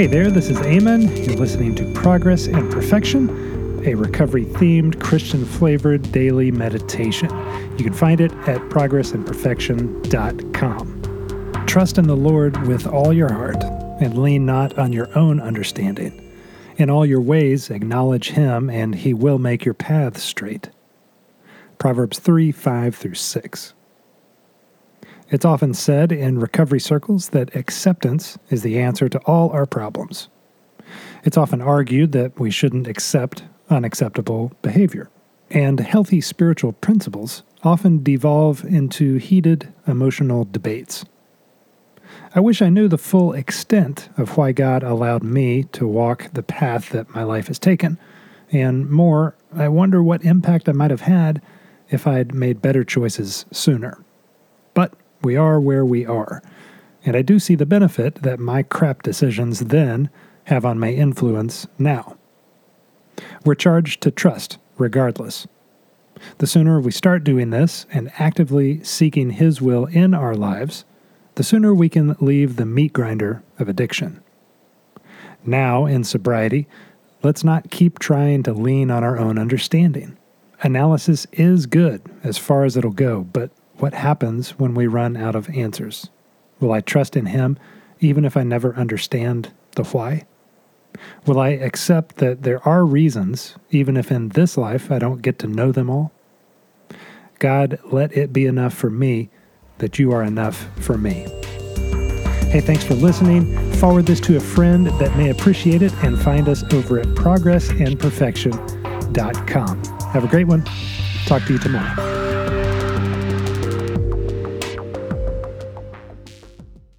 Hey there, this is Eamon. You're listening to Progress and Perfection, a recovery themed, Christian flavored daily meditation. You can find it at progressandperfection.com. Trust in the Lord with all your heart and lean not on your own understanding. In all your ways, acknowledge Him, and He will make your paths straight. Proverbs 3 5 through 6. It's often said in recovery circles that acceptance is the answer to all our problems. It's often argued that we shouldn't accept unacceptable behavior. And healthy spiritual principles often devolve into heated emotional debates. I wish I knew the full extent of why God allowed me to walk the path that my life has taken. And more, I wonder what impact I might have had if I'd made better choices sooner. We are where we are. And I do see the benefit that my crap decisions then have on my influence now. We're charged to trust, regardless. The sooner we start doing this and actively seeking His will in our lives, the sooner we can leave the meat grinder of addiction. Now, in sobriety, let's not keep trying to lean on our own understanding. Analysis is good as far as it'll go, but what happens when we run out of answers? Will I trust in Him even if I never understand the why? Will I accept that there are reasons, even if in this life I don't get to know them all? God, let it be enough for me that you are enough for me. Hey, thanks for listening. Forward this to a friend that may appreciate it and find us over at progressandperfection.com. Have a great one. Talk to you tomorrow.